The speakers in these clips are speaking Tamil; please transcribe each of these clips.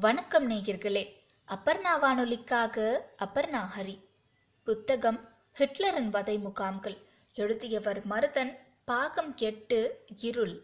வணக்கம் நேயர்களே. அப்பர்ணா வானொலிக்காக அப்பர்ணா ஹரி. புத்தகம் ஹிட்லரின் வதை முகாம்கள். எழுதியவர் மருதன் பாகம் எட்டு இருள்.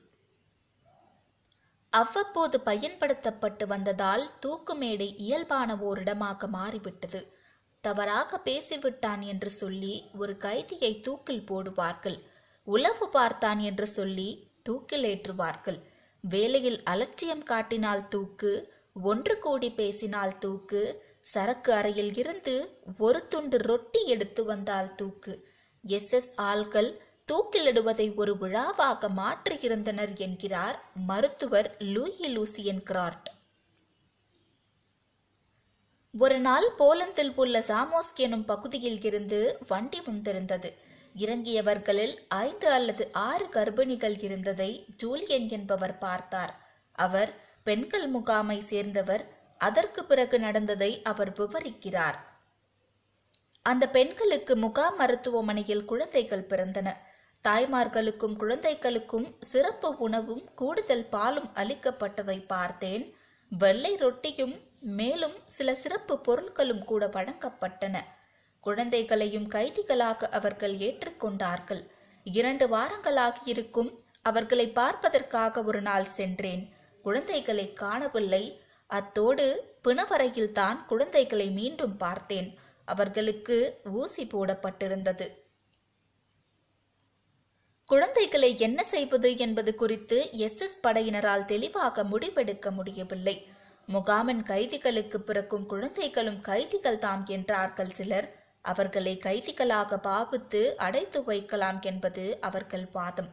அவ்வப்போது பயன்படுத்தப்பட்டு வந்ததால் தூக்குமேடை இயல்பான ஓரிடமாக மாறிவிட்டது. தவறாக பேசிவிட்டான் என்று சொல்லி ஒரு கைதியை தூக்கில் போடுவார்கள். உளவு பார்த்தான் என்று சொல்லி தூக்கில் ஏற்றுவார்கள். வேலையில் அலட்சியம் காட்டினால் தூக்கு ஒன்று கூடி பேசினால் தூக்கு. சரக்கு அறையில் இருந்து ஒரு துண்டு ரொட்டி எடுத்து வந்தால் தூக்கு. எஸ். எஸ். ஆள்கள் தூக்கிலிடுவதை ஒரு விழாவாக மாற்றியிருந்தனர் என்கிறார் மருத்துவர் லூயி லூசியன் கிரார்ட். ஒரு நாள் போலந்தில் உள்ள சாமோஸ்க் எனும் பகுதியில் இருந்து வண்டி வந்திருந்தது. இறங்கியவர்களில் ஐந்து அல்லது ஆறு கர்ப்பிணிகள் இருந்ததை ஜூலியன் என்பவர் பார்த்தார். அவர் பெண்கள் முகாமை சேர்ந்தவர் அதற்கு பிறகு நடந்ததை அவர் விவரிக்கிறார். அந்த பெண்களுக்கு முகாம் மருத்துவமனையில் குழந்தைகள் பிறந்தன. தாய்மார்களுக்கும் குழந்தைகளுக்கும் சிறப்பு உணவும் கூடுதல் பாலும் அளிக்கப்பட்டதை பார்த்தேன். வெள்ளை ரொட்டியும் மேலும் சில சிறப்பு பொருட்களும் கூட வழங்கப்பட்டன. குழந்தைகளையும் கைதிகளாக அவர்கள் ஏற்றுக்கொண்டார்கள் இரண்டு வாரங்களாகி இருக்கும் அவர்களை பார்ப்பதற்காக ஒரு நாள் சென்றேன். குழந்தைகளை காணவில்லை. அத்தோடு பிணவரையில் தான் குழந்தைகளை மீண்டும் பார்த்தேன். அவர்களுக்கு ஊசி போடப்பட்டிருந்தது. குழந்தைகளை என்ன செய்வது என்பது குறித்து எஸ். எஸ். படையினரால் தெளிவாக முடிவெடுக்க முடியவில்லை. முகாமின் கைதிகளுக்கு பிறக்கும் குழந்தைகளும் கைதிகள் தாம் என்றார்கள் சிலர். அவர்களை கைதிகளாக பாவித்து அடைத்து வைக்கலாம் என்பது அவர்கள் வாதம்.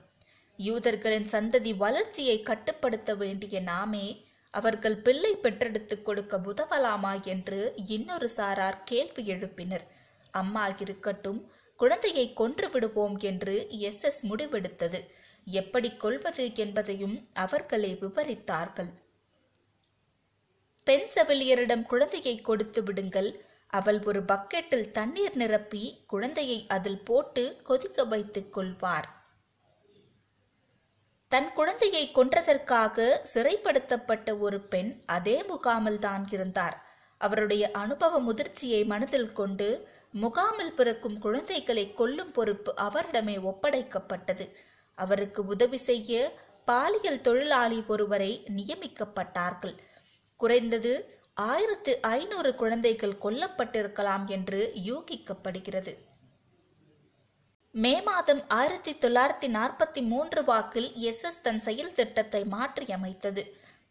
யூதர்களின் சந்ததி வளர்ச்சியை கட்டுப்படுத்த வேண்டிய நாமே அவர்கள் பிள்ளை பெற்றெடுத்து கொடுக்க உதவலாமா என்று இன்னொரு சாரார் கேள்வி எழுப்பினர். அம்மா இருக்கட்டும் குழந்தையை கொன்று விடுவோம் என்று எஸ் எஸ் முடிவெடுத்தது. எப்படி கொள்வது என்பதையும் அவர்களே விவரித்தார்கள். பெண் செவிலியரிடம் குழந்தையை கொடுத்து விடுங்கள். அவள் ஒரு பக்கெட்டில் தண்ணீர் நிரப்பி குழந்தையை அதில் போட்டு கொதிக்க வைத்துக் கொள்வார். தன் குழந்தையை கொன்றதற்காக சிறைப்படுத்தப்பட்ட ஒரு பெண் அதே முகாமில் தான் இருந்தார். அவருடைய அனுபவ முதிர்ச்சியை மனதில் கொண்டு முகாமில் பிறக்கும் குழந்தைகளை கொல்லும் பொறுப்பு அவரிடமே ஒப்படைக்கப்பட்டது. அவருக்கு உதவி செய்ய பாலியல் தொழிலாளி ஒருவரை நியமிக்கப்பட்டார்கள். குறைந்தது ஆயிரத்து ஐநூறு குழந்தைகள் கொல்லப்பட்டிருக்கலாம் என்று யூகிக்கப்படுகிறது. மே மாதம் ஆயிரத்தி தொள்ளாயிரத்தி நாற்பத்தி மூன்று வாக்கில் எஸ் எஸ் தன் செயல் திட்டத்தை மாற்றியமைத்தது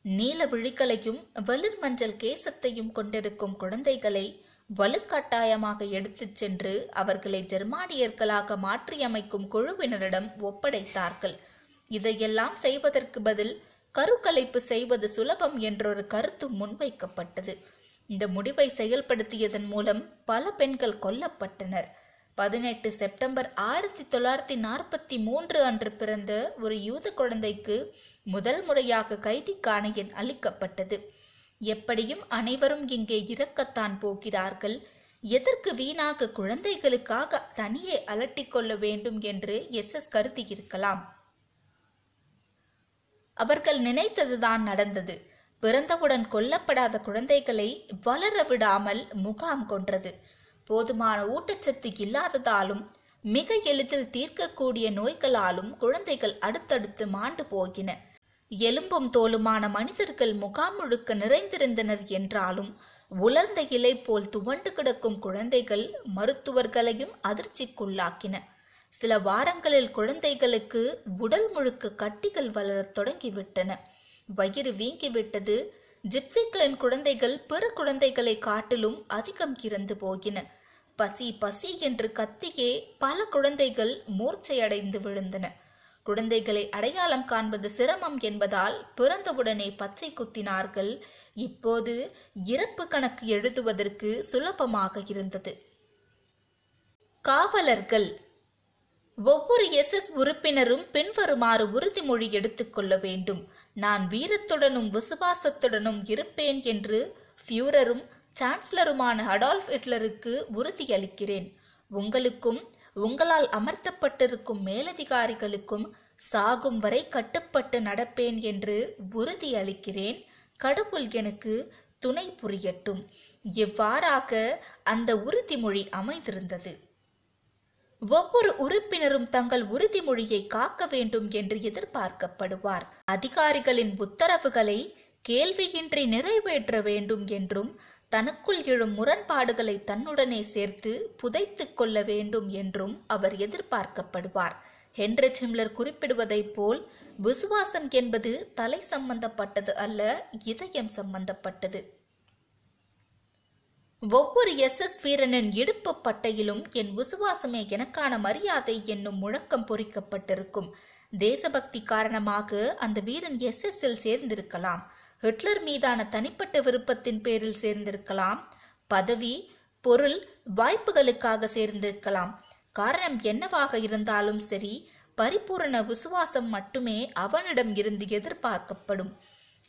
நீல விழிகளையும் வெளிர் மஞ்சள் கேசத்தையும் கொண்டிருக்கும் குழந்தைகளை வலுக்கட்டாயமாக எடுத்துச் சென்று அவர்களை ஜெர்மானியர்களாக மாற்றியமைக்கும் குழுவினரிடம் ஒப்படைத்தார்கள். இதையெல்லாம் செய்வதற்கு பதில் கருக்கலைப்பு செய்வது சுலபம் என்றொரு கருத்து முன்வைக்கப்பட்டது. இந்த முடிவை செயல்படுத்தியதன் மூலம் பல பெண்கள் கொல்லப்பட்டனர். பதினெட்டு செப்டம்பர் ஆயிரத்தி தொள்ளாயிரத்தி நாற்பத்தி மூன்று அன்று பிறந்த ஒரு யூத குழந்தைக்கு முதல் முறையாக கைதிக்கான எண் அளிக்கப்பட்டது. எப்படியும் அனைவரும் இங்கே இறக்கத்தான் போகிறார்கள். எதற்கு வீணாக குழந்தைகளுக்காக தனியே அலட்டிக் கொள்ள வேண்டும் என்று எஸ். எஸ். கருதியிருக்கலாம் அவர்கள் நினைத்ததுதான் நடந்தது. பிறந்தவுடன் கொல்லப்படாத குழந்தைகளை வளர விடாமல் முகாம் கொன்றது. போதுமான ஊட்டச்சத்து இல்லாததாலும் மிக எளிதில் தீர்க்கக்கூடிய நோய்களாலும் குழந்தைகள் அடுத்தடுத்து மாண்டு போகின. எலும்பும் தோலுமான மனிதர்கள் முகாம் முழுக்க நிறைந்திருந்தனர் என்றாலும் உலர்ந்த இலை போல் துவண்டு கிடக்கும் குழந்தைகள் மருத்துவர்களையும் அதிர்ச்சிக்குள்ளாக்கின. சில வாரங்களில் குழந்தைகளுக்கு உடல் முழுக்க கட்டிகள் வளரத் தொடங்கிவிட்டன. வயிறு வீங்கிவிட்டது. ஜிப்சிக்களின் குழந்தைகள் பிற குழந்தைகளை காட்டிலும் அதிகம் இறந்து போகின. பசி பசி என்று கத்தியே பல குழந்தைகள் மூர்ச்சையடைந்து விழுந்தன. குழந்தைகளை அடையாளம் காண்பது சிரமம் என்பதால் பிறந்தவுடனே பச்சை குத்தினார்கள். இப்போது இறப்பு கணக்கு எழுதுவதற்கு சுலபமாக இருந்தது. காவலர்கள். ஒவ்வொரு எஸ் எஸ் உறுப்பினரும் பின்வருமாறு உறுதிமொழி எடுத்துக்கொள்ள வேண்டும். நான் வீரத்துடனும் விசுவாசத்துடனும் இருப்பேன் என்று ஃபியூரரும் சான்சலருமான அடால்ஃப் ஹிட்லருக்கு உறுதியளிக்கிறேன். உங்களுக்கும் உங்களால் அமர்த்தப்பட்டிருக்கும் மேலதிகாரிகளுக்கும் சாகும் வரை கட்டுப்பட்டு நடப்பேன் என்று உறுதியளிக்கிறேன். கடவுள் எனக்கு துணை புரியட்டும். இவ்வாறாக அந்த உறுதிமொழி அமைந்திருந்தது. ஒவ்வொரு உறுப்பினரும் தங்கள் உறுதிமொழியை காக்க வேண்டும் என்று எதிர்பார்க்கப்படுவார். அதிகாரிகளின் உத்தரவுகளை கேள்வியின்றி நிறைவேற்ற வேண்டும் என்றும் தனக்குள் எழும் முரண்பாடுகளை தன்னுடனே சேர்த்து புதைத்து கொள்ள வேண்டும் என்றும் அவர் எதிர்பார்க்கப்படுவார். ஹென்ரி சிம்லர் குறிப்பிடுவதைப் போல் விசுவாசம் என்பது தலை சம்பந்தப்பட்டது அல்ல இதயம் சம்பந்தப்பட்டது. ஒவ்வொரு எஸ் எஸ் வீரனின் இடுப்பு பட்டையிலும் என் விசுவாசமே எனக்கான மரியாதை என்னும் முழக்கம் பொறிக்கப்பட்டிருக்கும். தேசபக்தி காரணமாக அந்த வீரன் எஸ் எஸ் சேர்ந்திருக்கலாம். ஹிட்லர் மீதான தனிப்பட்ட விருப்பத்தின் பேரில் சேர்ந்திருக்கலாம். பதவி பொருள் வாய்ப்புகளுக்காக சேர்ந்திருக்கலாம். காரணம் என்னவாக இருந்தாலும் சரி பரிபூரண விசுவாசம் மட்டுமே அவனிடம் இருந்து எதிர்பார்க்கப்படும்.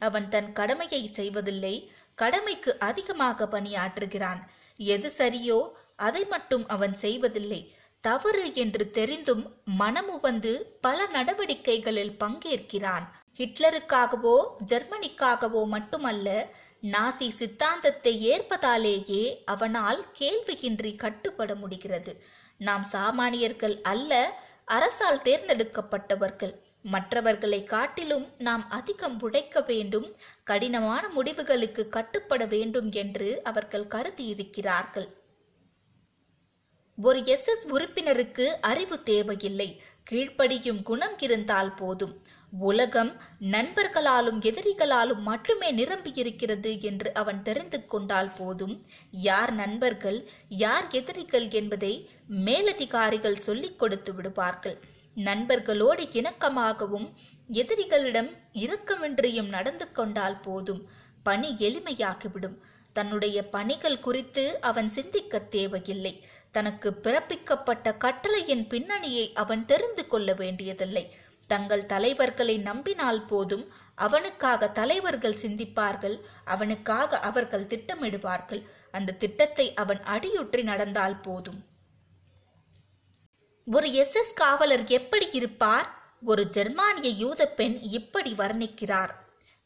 அவன் தன் கடமையை செய்வதில்லை கடமைக்கு அதிகமாக பணியாற்றுகிறான். எது சரியோ அதை மட்டும் அவன் செய்வதில்லை. தவறு என்று தெரிந்தும் மனமுவந்து பல நடவடிக்கைகளில் பங்கேற்கிறான். ஹிட்லருக்காகவோ ஜெர்மனிக்காகவோ மட்டுமல்ல நாசி சித்தாந்தத்தை ஏற்பதாலேயே அவனால் கேள்வியின்றி கட்டுப்பட முடிகிறது. நாம் சாமானியர்கள் அல்ல அரசால் தேர்ந்தெடுக்கப்பட்டவர்கள். மற்றவர்களை காட்டிலும் நாம் அதிகம் உழைக்க வேண்டும் கடினமான முடிவுகளுக்கு கட்டுப்பட வேண்டும் என்று அவர்கள் கருதி இருக்கிறார்கள் ஒரு எஸ் எஸ் உறுப்பினருக்கு அறிவு தேவையில்லை. கீழ்ப்படியும் குணம் இருந்தால் போதும். உலகம் நண்பர்களாலும் எதிரிகளாலும் மட்டுமே நிரம்பியிருக்கிறது என்று அவன் தெரிந்து கொண்டால் போதும். யார் நண்பர்கள் யார் எதிரிகள் என்பதை மேலதிகாரிகள் சொல்லிக் கொடுத்து விடுவார்கள். நண்பர்களோடு இணக்கமாகவும் எதிரிகளிடம் இரக்கமின்றியும் நடந்து கொண்டால் போதும். பணி எளிமையாகிவிடும். தன்னுடைய பணிகள் குறித்து அவன் சிந்திக்க தேவையில்லை. தனக்கு பிறப்பிக்கப்பட்ட கட்டளையின் பின்னணியை அவன் தெரிந்து கொள்ள வேண்டியதில்லை. தங்கள் தலைவர்களை நம்பினால் போதும் அவனுக்காக தலைவர்கள் சிந்திப்பார்கள் அவனுக்காக அவர்கள் திட்டமிடுவார்கள். அந்த திட்டத்தை அவன் அடியுற்றி நடந்தால் போதும். ஒரு எஸ் எஸ் காவலர் எப்படி இருப்பார்? ஒரு ஜெர்மானிய யூத பெண் இப்படி வர்ணிக்கிறார்.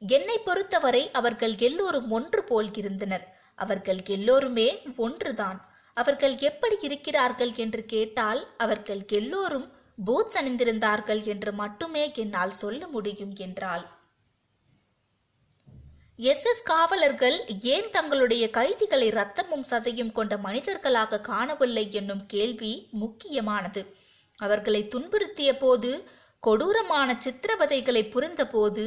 என்னை பொறுத்தவரை அவர்கள் எல்லோரும் ஒன்று போல் இருந்தனர். அவர்கள் எல்லோருமே ஒன்றுதான். அவர்கள் எப்படி இருக்கிறார்கள் என்று கேட்டால் அவர்கள் எல்லோரும் பூட்ஸ் அணிந்திருந்தார்கள் என்று மட்டுமே என்னால் சொல்ல முடியும் என்றால் எஸ். எஸ். காவலர்கள் ஏன் தங்களுடைய கைதிகளை ரத்தமும் சதையும் கொண்ட மனிதர்களாக காணவில்லை என்னும் கேள்வி முக்கியமானது. அவர்களை துன்புறுத்திய போது கொடூரமான சித்திரவதைகளை புரிந்தபோது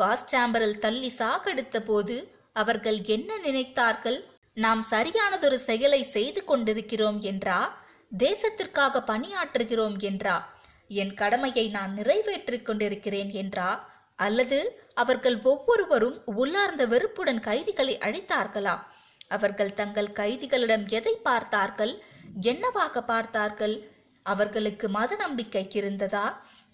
காஸ்டாம்பரில் தள்ளி சாகடித்த போது அவர்கள் என்ன நினைத்தார்கள்? நாம் சரியானதொரு செயலை செய்து கொண்டிருக்கிறோம் என்றா? தேசத்திற்காக பணியாற்றுகிறோம் என்றா? என் கடமையை நான் நிறைவேற்றிக் கொண்டிருக்கிறேன் என்றா? அல்லது அவர்கள் ஒவ்வொருவரும் உள்ளார்ந்த வெறுப்புடன் கைதிகளை அழித்தார்களா? அவர்கள் தங்கள் கைதிகளிடம் எதை பார்த்தார்கள்? என்னவாக பார்த்தார்கள்? அவர்களுக்கு மத நம்பிக்கை இருந்ததா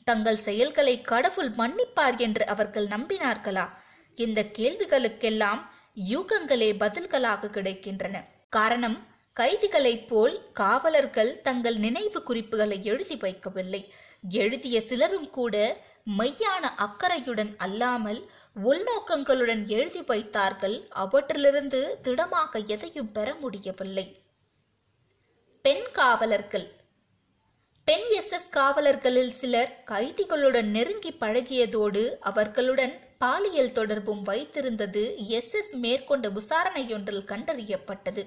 தங்கள் செயல்களை கடவுள் மன்னிப்பார் என்று அவர்கள் நம்பினார்களா? இந்த கேள்விகளுக்கெல்லாம் யூகங்களே பதில்களாக கிடைக்கின்றன. காரணம் கைதிகளைப் போல் காவலர்கள் தங்கள் நினைவு குறிப்புகளை எழுதி வைக்கவில்லை. எழுதிய சிலரும் கூட மெய்யான அக்கறையுடன் அல்லாமல் உள்நோக்கங்களுடன் எழுதி வைத்தார்கள். அவற்றிலிருந்து திடமாக எதையும் பெற முடியவில்லை. பெண் காவலர்கள் பெண் எஸ் எஸ் காவலர்களில் சிலர் கைதிகளுடன் நெருங்கி பழகியதோடு அவர்களுடன் பாலியல் தொடர்பும் வைத்திருந்தது எஸ் எஸ் மேற்கொண்ட விசாரணையொன்றில் கண்டறியப்பட்டது.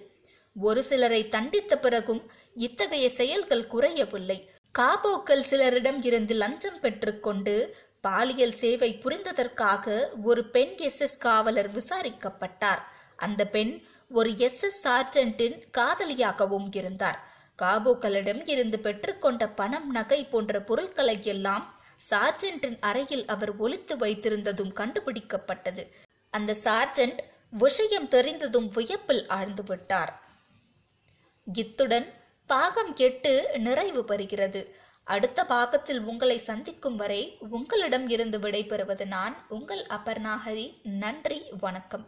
ஒரு சிலரை தண்டித்த பிறகும் இத்தகைய செயல்கள் குறையவில்லை. காபோக்கள் சிலரிடம் இருந்து லஞ்சம் பெற்றுக்கொண்டு பாலியல் சேவை புரிந்ததற்காக ஒரு பெண் எஸ் எஸ் காவலர் விசாரிக்கப்பட்டார். அந்த பெண் ஒரு எஸ் எஸ் சார்ஜென்டின் காதலியாகவும் இருந்தார். காபோக்களிடம் இருந்து பெற்றுக்கொண்ட பணம் நகை போன்ற பொருட்களை எல்லாம் சார்ஜென்டின் அறையில் அவர் ஒழித்து வைத்திருந்ததும் கண்டுபிடிக்கப்பட்டது. அந்த சார்ஜென்ட் விஷயம் தெரிந்ததும் வியப்பில் ஆழ்ந்து விட்டார். இத்துடன் பாகம் எட்டு நிறைவு பெறுகிறது. அடுத்த பாகத்தில் உங்களை சந்திக்கும் வரை உங்களிடம் இருந்து விடைபெறுவது நான் உங்கள் அபர்ணாகரி நன்றி வணக்கம்.